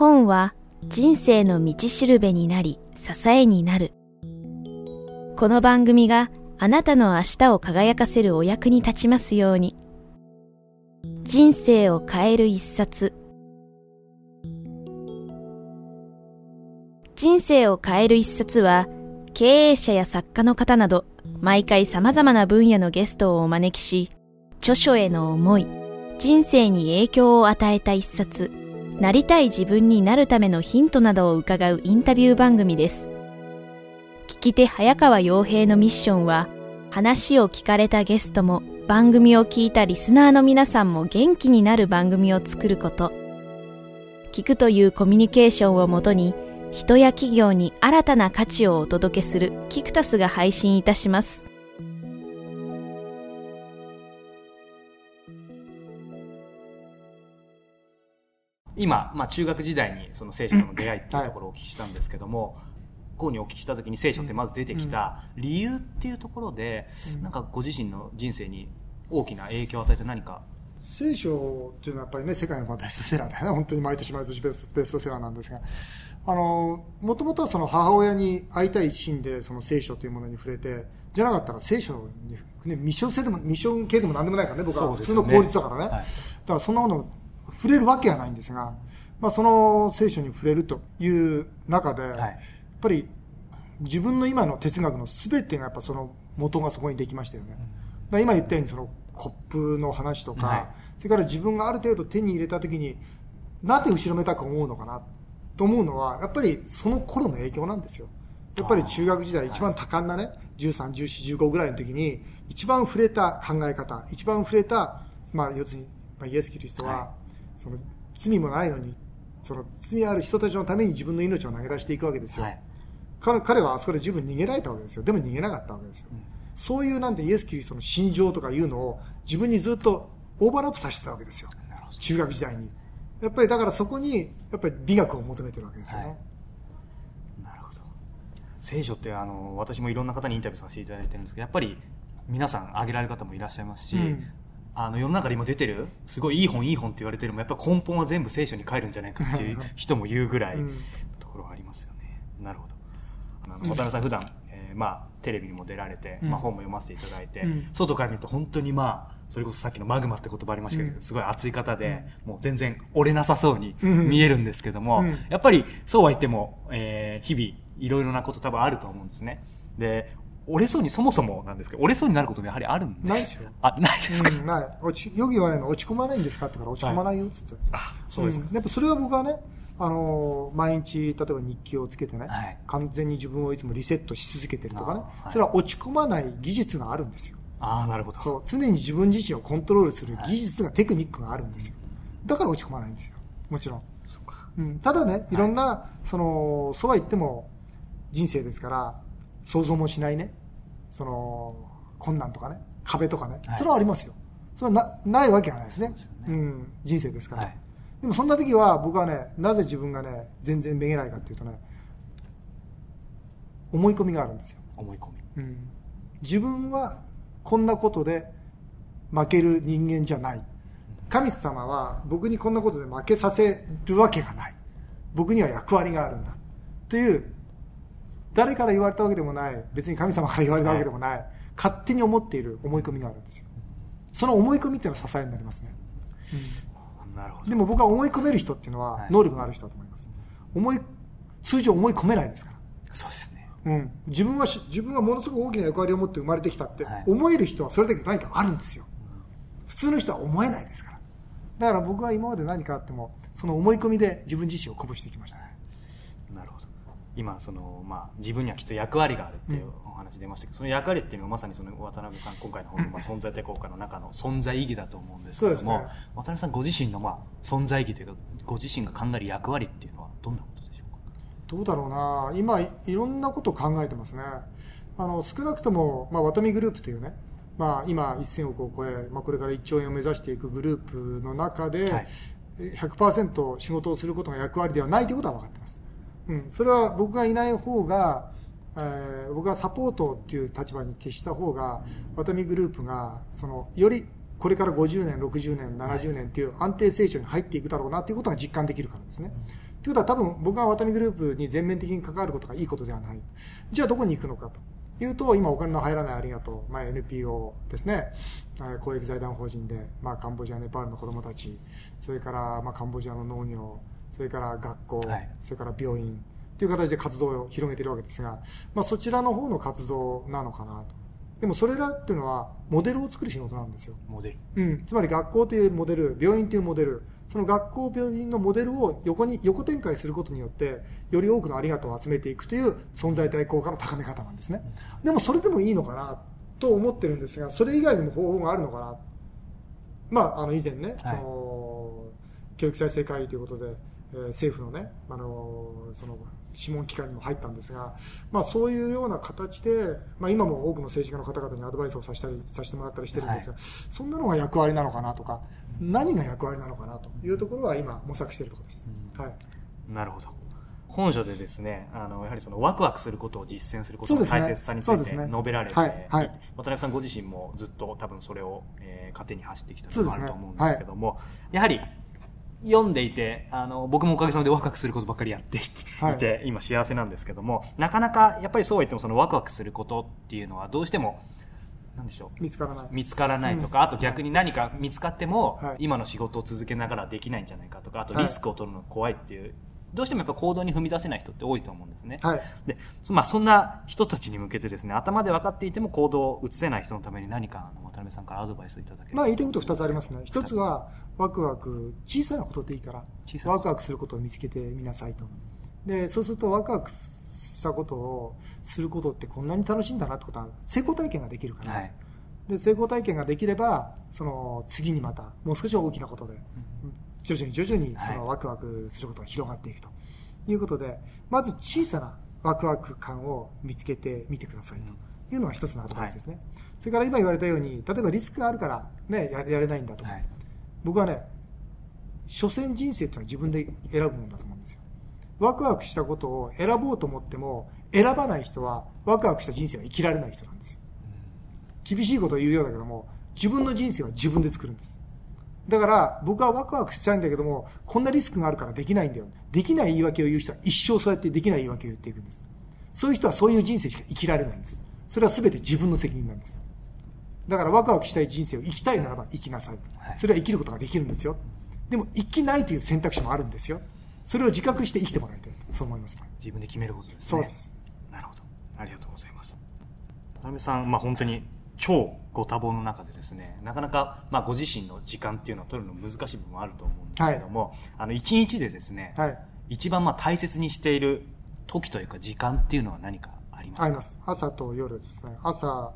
本は人生の道しるべになり支えになる。この番組があなたの明日を輝かせるお役に立ちますように。人生を変える一冊。人生を変える一冊は、経営者や作家の方など、毎回様々な分野のゲストをお招きし、著書への思い、人生に影響を与えた一冊、なりたい自分になるためのヒントなどを伺うインタビュー番組です。聞き手早川洋平のミッションは、話を聞かれたゲストも番組を聞いたリスナーの皆さんも元気になる番組を作ること。聞くというコミュニケーションをもとに、人や企業に新たな価値をお届けするキクタスが配信いたします。今、まあ、中学時代にその聖書との出会いっていうところをお聞きしたんですけども、はいにお聞きした時に聖書ってまず出てきた理由っていうところで、なんかご自身の人生に大きな影響を与えて何か？聖書っていうのはやっぱりね、世界のベストセラーだよね。本当に毎年毎年ベストセラーなんですが、あの、もともとはその母親に会いたい一心でその聖書というものに触れて、じゃなかったら聖書に、ね、ミッション性でも、ミッション系でも何でもないからね、僕は。普通の法律だからね。ね。はい、だからそんなもの触れるわけはないんですが、まあその聖書に触れるという中で、はい。ぱり自分の今の哲学の全てがやっぱその元がそこにできましたよね。うん、今言ったようにそのコップの話とか、はい、それから自分がある程度手に入れた時に、なぜ後ろめたく思うのかなと思うのは、やっぱりその頃の影響なんですよ。やっぱり中学時代一番多感なね、13、14、15ぐらいの時に、一番触れた考え方、一番触れた、まあ、要するに、まあ、イエス・キリストは、はい、その罪もないのに、その罪ある人たちのために自分の命を投げ出していくわけですよ。はい彼彼はあそこで十分逃げられたわけですよ。でも逃げなかったわけですよ。うん、そういうなんてイエス・キリストの心情とかいうのを自分にずっとオーバーラップさせてたわけですよ。中学時代に。やっぱりだからそこに、やっぱり美学を求めてるわけですよね。はい、なるほど。聖書ってあの、私もいろんな方にインタビューさせていただいてるんですけど、やっぱり皆さん挙げられる方もいらっしゃいますし、うんあの世の中で今出てるすごいいい本いい本って言われてるもやっぱ根本は全部聖書に帰るんじゃないかっていう人も言うぐらいところがありますよね。なるほど。あの渡辺さん普段、えー、まあテレビにも出られて、まあ本も読ませていただいて、外から見ると本当にまあそれこそさっきのマグマって言葉ありましたけど、すごい熱い方で、もう全然折れなさそうに見えるんですけども、やっぱりそうは言っても、えー、日々いろいろなこと多分あると思うんですね。で、折れそうにそもそもなんですけど、折れそうになることもやはりあるんですないですよ。あ、ないですか、うん、ない。落ち、よく言われるの落ち込まないんですか？って言から落ち込まないよっつって。はい、あ、そうですか、うん、やっぱそれは僕はね、あの、毎日、例えば日記をつけてね、はい、完全に自分をいつもリセットし続けてるとかね、はい、それは落ち込まない技術があるんですよ。ああ、なるほど。そう、常に自分自身をコントロールする技術が、テクニックがあるんですよ。だから落ち込まないんですよ。もちろん。そうか。うん。ただね、いろんな、その、そうは言っても、人生ですから、想像もしないね、その、困難とかね、壁とかね、それはありますよ。それはな、ないわけがないですね。うねうん。人生ですから。はいでもそんな時は僕はね、なぜ自分がね、全然めげないかっていうとね、思い込みがあるんですよ。思い込み。うん。自分はこんなことで負ける人間じゃない。神様は僕にこんなことで負けさせるわけがない。僕には役割があるんだ。という、誰から言われたわけでもない、別に神様から言われたわけでもない、はい、勝手に思っている思い込みがあるんですよ。その思い込みっていうのは支えになりますね。うん。なるほど。でも僕は思い込める人っていうのは能力がある人だと思います、思い通常思い込めないですから。そうですね。うん、自分は自分はものすごく大きな役割を持って生まれてきたって思える人はそれだけ何かあるんですよ、普通の人は思えないですから。だから僕は今まで何かあってもその思い込みで自分自身を鼓舞してきました。ねなるほど今その、まあ、自分にはきっと役割があるっていうお話出ましたけど、うん、その役割っていうのはまさにその渡辺さん今回のまあ、存在定効果の中の存在意義だと思うんですけども、ね、渡辺さんご自身の、まあ、存在意義というかご自身が考える役割っていうのはどんなことでしょうか？どうだろうな。今いろんなことを考えてますね。あの少なくとも、まあ、ワタミグループというねまあ、今1000億を超え、まあ、これから1兆円を目指していくグループの中で、はい、100%仕事をすることが役割ではないということは分かってますうん、それは僕がいない方が、えー、僕がサポートっていう立場に徹した方がワタミグループがそのよりこれから50年、60年、70年っていう安定成長に入っていくだろうなということが実感できるからですね。ということは多分僕がワタミグループに全面的に関わることがいいことではない。じゃあどこに行くのかと。いうと、今お金の入らないありがとう、まあ、NPO ですね、公益財団法人で、まあ、カンボジア、ネパールの子供たち、それからまあカンボジアの農業、それから学校、はい、それから病院という形で活動を広げているわけですが、まあ、そちらの方の活動なのかなと。でもそれらっていうのはモデルを作る仕事なんですよ。モデル。うん。つまり学校というモデル、病院というモデル、その学校、病院のモデルを横に、横展開することによって、より多くのありがとうを集めていくという存在体効果の高め方なんですね。でもそれでもいいのかなと思ってるんですが、それ以外にも方法があるのかな。まあ、あの以前ね、はい、その、教育再生会議ということで、えー、政府のね、あのその諮問機関にも入ったんですが、まあ、そういうような形で、まあ、今も多くの政治家の方々にアドバイスをさせたりさせてもらったりしてるんですが、はい、そんなのが役割なのかなとか、何が役割なのかなというところは今、模索しているところです。はい、なるほど。本書でですね、あの、やはりそのワクワクすることを実践することの大切さについて述べられて、ねね、はい、渡辺さんご自身もずっと多分それを、えー、糧に走ってきたのもあると思うんですけども、ねはい、やはり読んでいて、あの、僕もおかげさまでワクワクすることばっかりやっていて、はい、今幸せなんですけども、なかなかやっぱりそうは言ってもそのワクワクすることっていうのはどうしても、なんでしょう。見つからない。見つからないとか、うん、あと逆に何か見つかっても、はい、今の仕事を続けながらできないんじゃないかとか、あとリスクを取るの怖いっていう、どうしてもやっぱ行動に踏み出せない人って多いと思うんですね。はい。で、まあそんな人たちに向けてですね、頭で分かっていても行動を移せない人のために何か、渡辺さんからアドバイスいただけまあ言いたいこと二つありますね。一つは、ワクワク、小さなことでいいから、ワクワクすることを見つけてみなさいと。で、そうするとワクワクしたことをすることってこんなに楽しいんだなってことは、成功体験ができるから、はい、で、成功体験ができれば、その次にまた、もう少し大きなことで、徐々に徐々にそのワクワクすることが広がっていくということで、まず小さなワクワク感を見つけてみてくださいというのが一つのアドバイスですね。はい、それから今言われたように、例えばリスクがあるからね、やれないんだとか、はい僕はね、所詮人生っていうのは自分で選ぶものだと思うんですよ。ワクワクしたことを選ぼうと思っても、選ばない人はワクワクした人生は生きられない人なんですよ。厳しいことを言うようだけども、自分の人生は自分で作るんです。だから僕はワクワクしたいんだけども、こんなリスクがあるからできないんだよ。できない言い訳を言う人は一生そうやってできない言い訳を言っていくんです。そういう人はそういう人生しか生きられないんです。それは全て自分の責任なんです。だからワクワクしたい人生を生きたいならば生きなさい。それは生きることができるんですよ。でも生きないという選択肢もあるんですよ。それを自覚して生きてもらいたい。そう思います、ね、自分で決めることですね。そうです。なるほど。ありがとうございます。渡辺さん、まあ本当に超ご多忙の中でですね、なかなか、まあ、ご自身の時間っていうのを取るの難しい部分もあると思うんですけども、はい、あの、一日でですね、はい、一番まあ大切にしている時というか時間っていうのは何かありますか？あります。朝と夜ですね。朝、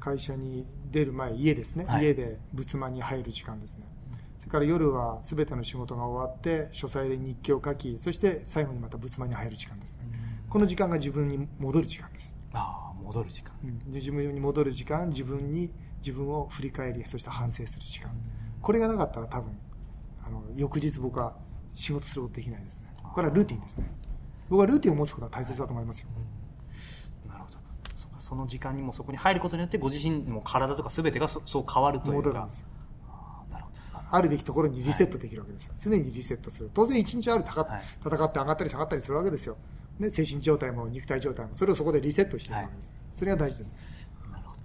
会社に出る前、家ですね、はい、家で仏間に入る時間ですね。それから夜は全ての仕事が終わって、書斎で日記を書き、そして最後にまた仏間に入る時間ですね。この時間が自分に戻る時間です。戻る時間、うん、自分に戻る時間、自分に、自分を振り返り、そして反省する時間。これがなかったら多分、あの、翌日僕は仕事することできないですね。これはルーティンですね。僕はルーティンを持つことは大切だと思いますよ。その時間にもそこに入ることによってご自身の体とか全てがそう変わるというか。戻るんです。あるべきところにリセットできるわけです、はい、常にリセットする。当然一日ある戦って上がったり下がったりするわけですよ、ね、精神状態も肉体状態もそれをそこでリセットしているわけです、はい、それが大事です。なるほど。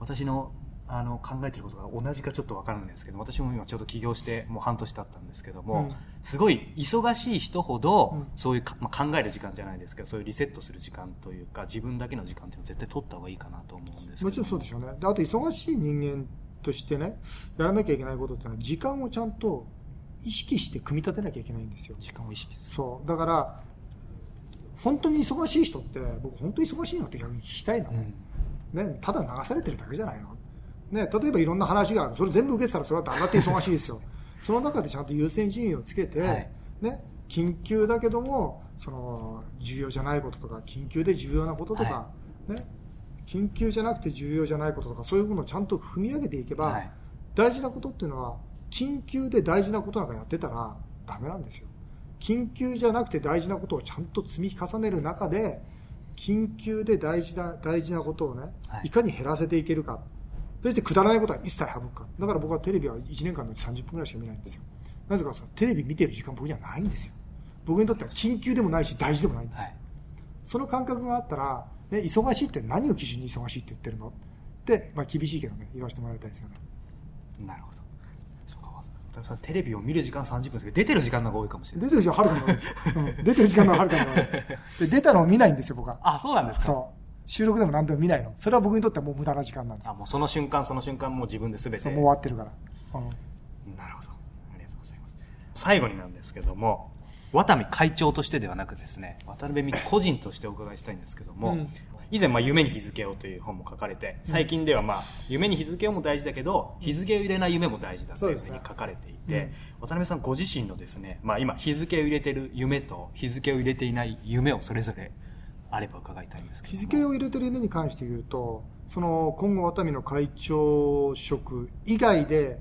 私のあの考えてることが同じかちょっと分からないんですけど私も今ちょうど起業してもう半年経ったんですけども、うん、すごい忙しい人ほど、うん、そういうまあ、考える時間じゃないですけどそういうリセットする時間というか自分だけの時間っていうのは絶対取った方がいいかなと思うんですもちろんそうでしょうね。であと忙しい人間としてねやらなきゃいけないことっていうのは時間をちゃんと意識して組み立てなきゃいけないんですよ。時間を意識する。そう。だから本当に忙しい人って僕本当に忙しいのって逆に聞きたいのねうん、ねただ流されてるだけじゃないのね、例えばいろんな話がある。それ全部受けてたらそれは黙って忙しいですよ。その中でちゃんと優先順位をつけて、はい、ね、緊急だけども、その、重要じゃないこととか、緊急で重要なこととか、はい、ね、緊急じゃなくて重要じゃないこととか、そういうものをちゃんと踏み上げていけば、はい、大事なことっていうのは、緊急で大事なことなんかやってたらダメなんですよ。緊急じゃなくて大事なことをちゃんと積み重ねる中で、緊急で大事な、大事なことをね、いかに減らせていけるか。そしてくだらないことは一切省くか。だから僕はテレビは1年間のうち30分ぐらいしか見ないんですよ。なぜかそのテレビ見てる時間僕にはないんですよ。僕にとっては緊急でもないし大事でもないんですよ。はいその感覚があったら、ね、忙しいって何を基準に忙しいって言ってるの？って、まあ厳しいけどね、言わせてもらいたいですよね。なるほどさんテレビを見る時間30分ですけど出てる時間の方が多いかもしれない出てる時間はるかに多い 出てる時間の方がはるかに多いで出たのを見ないんですよ、僕は。あそうなんですか？そう。収録でも何でも見ないの。それは僕にとってはもう無駄な時間なんですよ。あもうその瞬間その瞬間もう自分で全てそう、もう終わってるから。うんなるほど。ありがとうございます。最後になんですけども、ワタミ会長としてではなくですね、渡辺美樹個人としてお伺いしたいんですけども、うん以前、まあ、夢に日付をという本も書かれて、最近では、まあ、夢に日付をも大事だけど、日付を入れない夢も大事だというふうに書かれていて、うん渡辺さんご自身のですね、まあ、今、日付を入れてる夢と、日付を入れていない夢をそれぞれあれば伺いたいんですけども。日付を入れてる夢に関して言うと、その今後、ワタミの会長職以外で、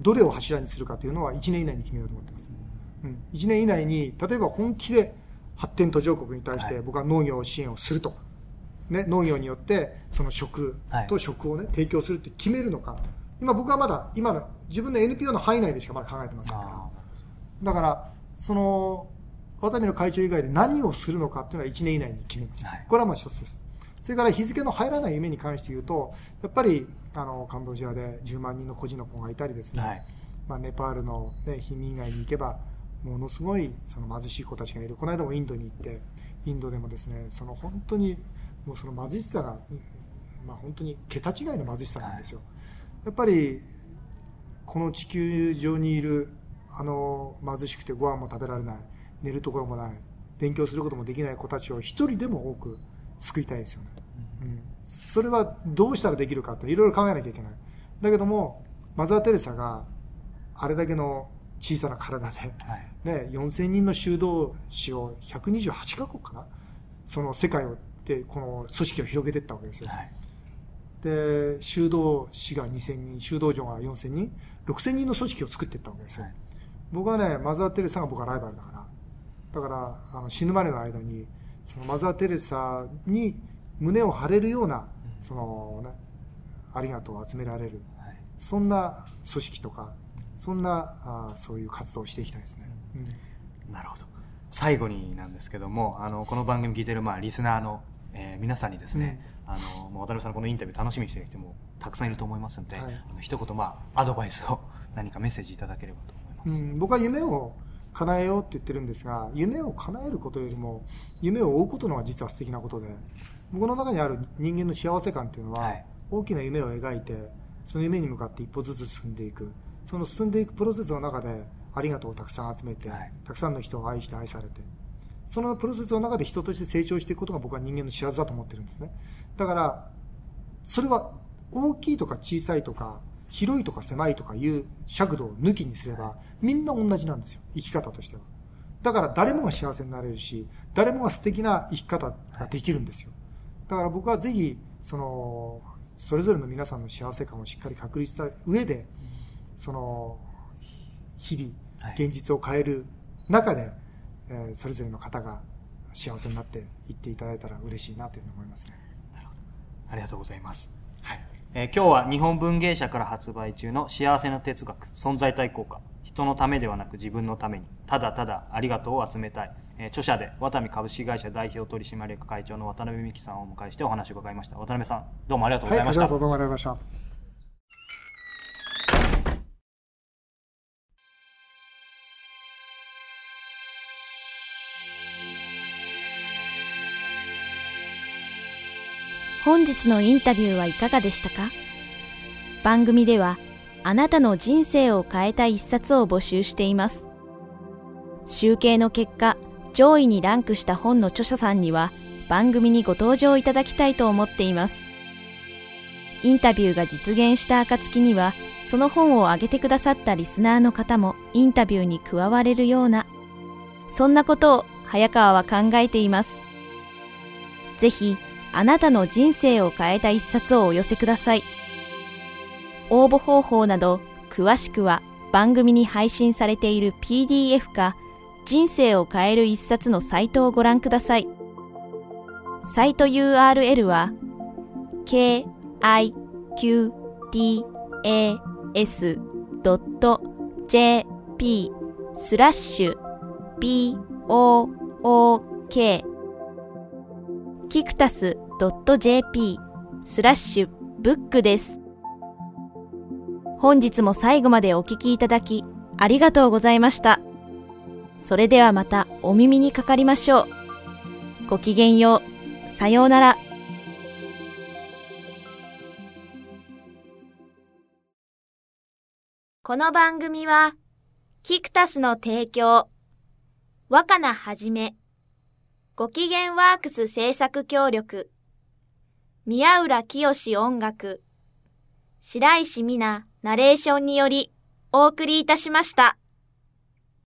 どれを柱にするかというのは1年以内に決めようと思ってます。うん、1年以内に、例えば本気で発展途上国に対してはい僕は農業支援をすると。ね、農業によって、その食はいと食をね、提供するって決めるのか。今僕はまだ、今の自分の NPO の範囲内でしかまだ考えてませんから。あだから、その、ワタミの会長以外で何をするのかっていうのは1年以内に決めます。はいこれはまあ一つです。それから日付の入らない夢に関して言うと、やっぱり、あの、カンボジアで10万人の孤児の子がいたりですね、はいまあ、ネパールの、ね、貧民街に行けば、ものすごいその貧しい子たちがいる。この間もインドに行って、インドでもですね、その本当に、もうその貧しさが、うんまあ本当に桁違いの貧しさなんですよ。やっぱり、この地球上にいるあの貧しくてご飯も食べられない寝るところもない勉強することもできない子たちを一人でも多く救いたいですよね、うん、それはどうしたらできるかっていろいろ考えなきゃいけない。だけどもマザー・テレサがあれだけの小さな体で、はい。ね、4000人の修道士を128カ国かな？その世界をでこの組織を広げていったわけですよ、はい。で修道士が2000人修道女が4000人6000人の組織を作っていったわけですよ、はい。僕はねマザー・テレサが僕はライバルだから。だからあの死ぬまでの間にそのマザー・テレサに胸を張れるような、そのねありがとうを集められる。はい。そんな組織とかそんなあそういう活動をしていきたいですね、うん。なるほど。最後になんですけどもあのこの番組聞いてる、まあ、リスナーの、えー皆さんにですね、あのもう渡辺さんのこのインタビュー楽しみにしてる人もたくさんいると思いますので、はい。あの一言、まあ、アドバイスを 何かメッセージいただければと思います、うん、僕は夢を叶えようって言ってるんですが夢を叶えることよりも夢を追うことのが実は素敵なことで僕の中にある人間の幸せ感っていうのは、はい。大きな夢を描いてその夢に向かって一歩ずつ進んでいく。その進んでいくプロセスの中でありがとうをたくさん集めて、はい。たくさんの人を愛して愛されてそのプロセスの中で人として成長していくことが僕は人間の幸せだと思ってるんですね。だからそれは大きいとか小さいとか広いとか狭いとかいう尺度を抜きにすればみんな同じなんですよ。生き方としては。だから誰もが幸せになれるし誰もが素敵な生き方ができるんですよ。だから僕はぜひそのそれぞれの皆さんの幸せ感をしっかり確立した上でその日々はい。現実を変える中で、えーそれぞれの方が幸せになっていっていただいたら嬉しいなというふうに思いますね。なるほど。ありがとうございます、はい。えー今日は日本文芸社から発売中の幸せの哲学存在体効果。人のためではなく自分のためにただただありがとうを集めたい、えー著者でワタミ株式会社代表取締役会長の渡辺美樹さんをお迎えしてお話を伺いました。渡辺さんどうもありがとうごはい、ざいました、こちらこそどうもありがとうございました。本日のインタビューはいかがでしたか？番組ではあなたの人生を変えた一冊を募集しています。集計の結果上位にランクした本の著者さんには番組にご登場いただきたいと思っています。インタビューが実現した暁にはその本を挙げてくださったリスナーの方もインタビューに加われるようなそんなことを早川は考えています。ぜひあなたの人生を変えた一冊をお寄せください。応募方法など詳しくは番組に配信されている PDF か人生を変える一冊のサイトをご覧ください。サイト URL は k i q t a s j p スラッシュ b o o k キクタス .jp スラッシュブックです。本日も最後までお聞きいただきありがとうございました。それではまたお耳にかかりましょう。ごきげんよう。さようなら。この番組は、キクタスの提供、若菜はじめ、ご機嫌ワークス制作協力、宮浦清音楽、白石美奈ナレーションによりお送りいたしました。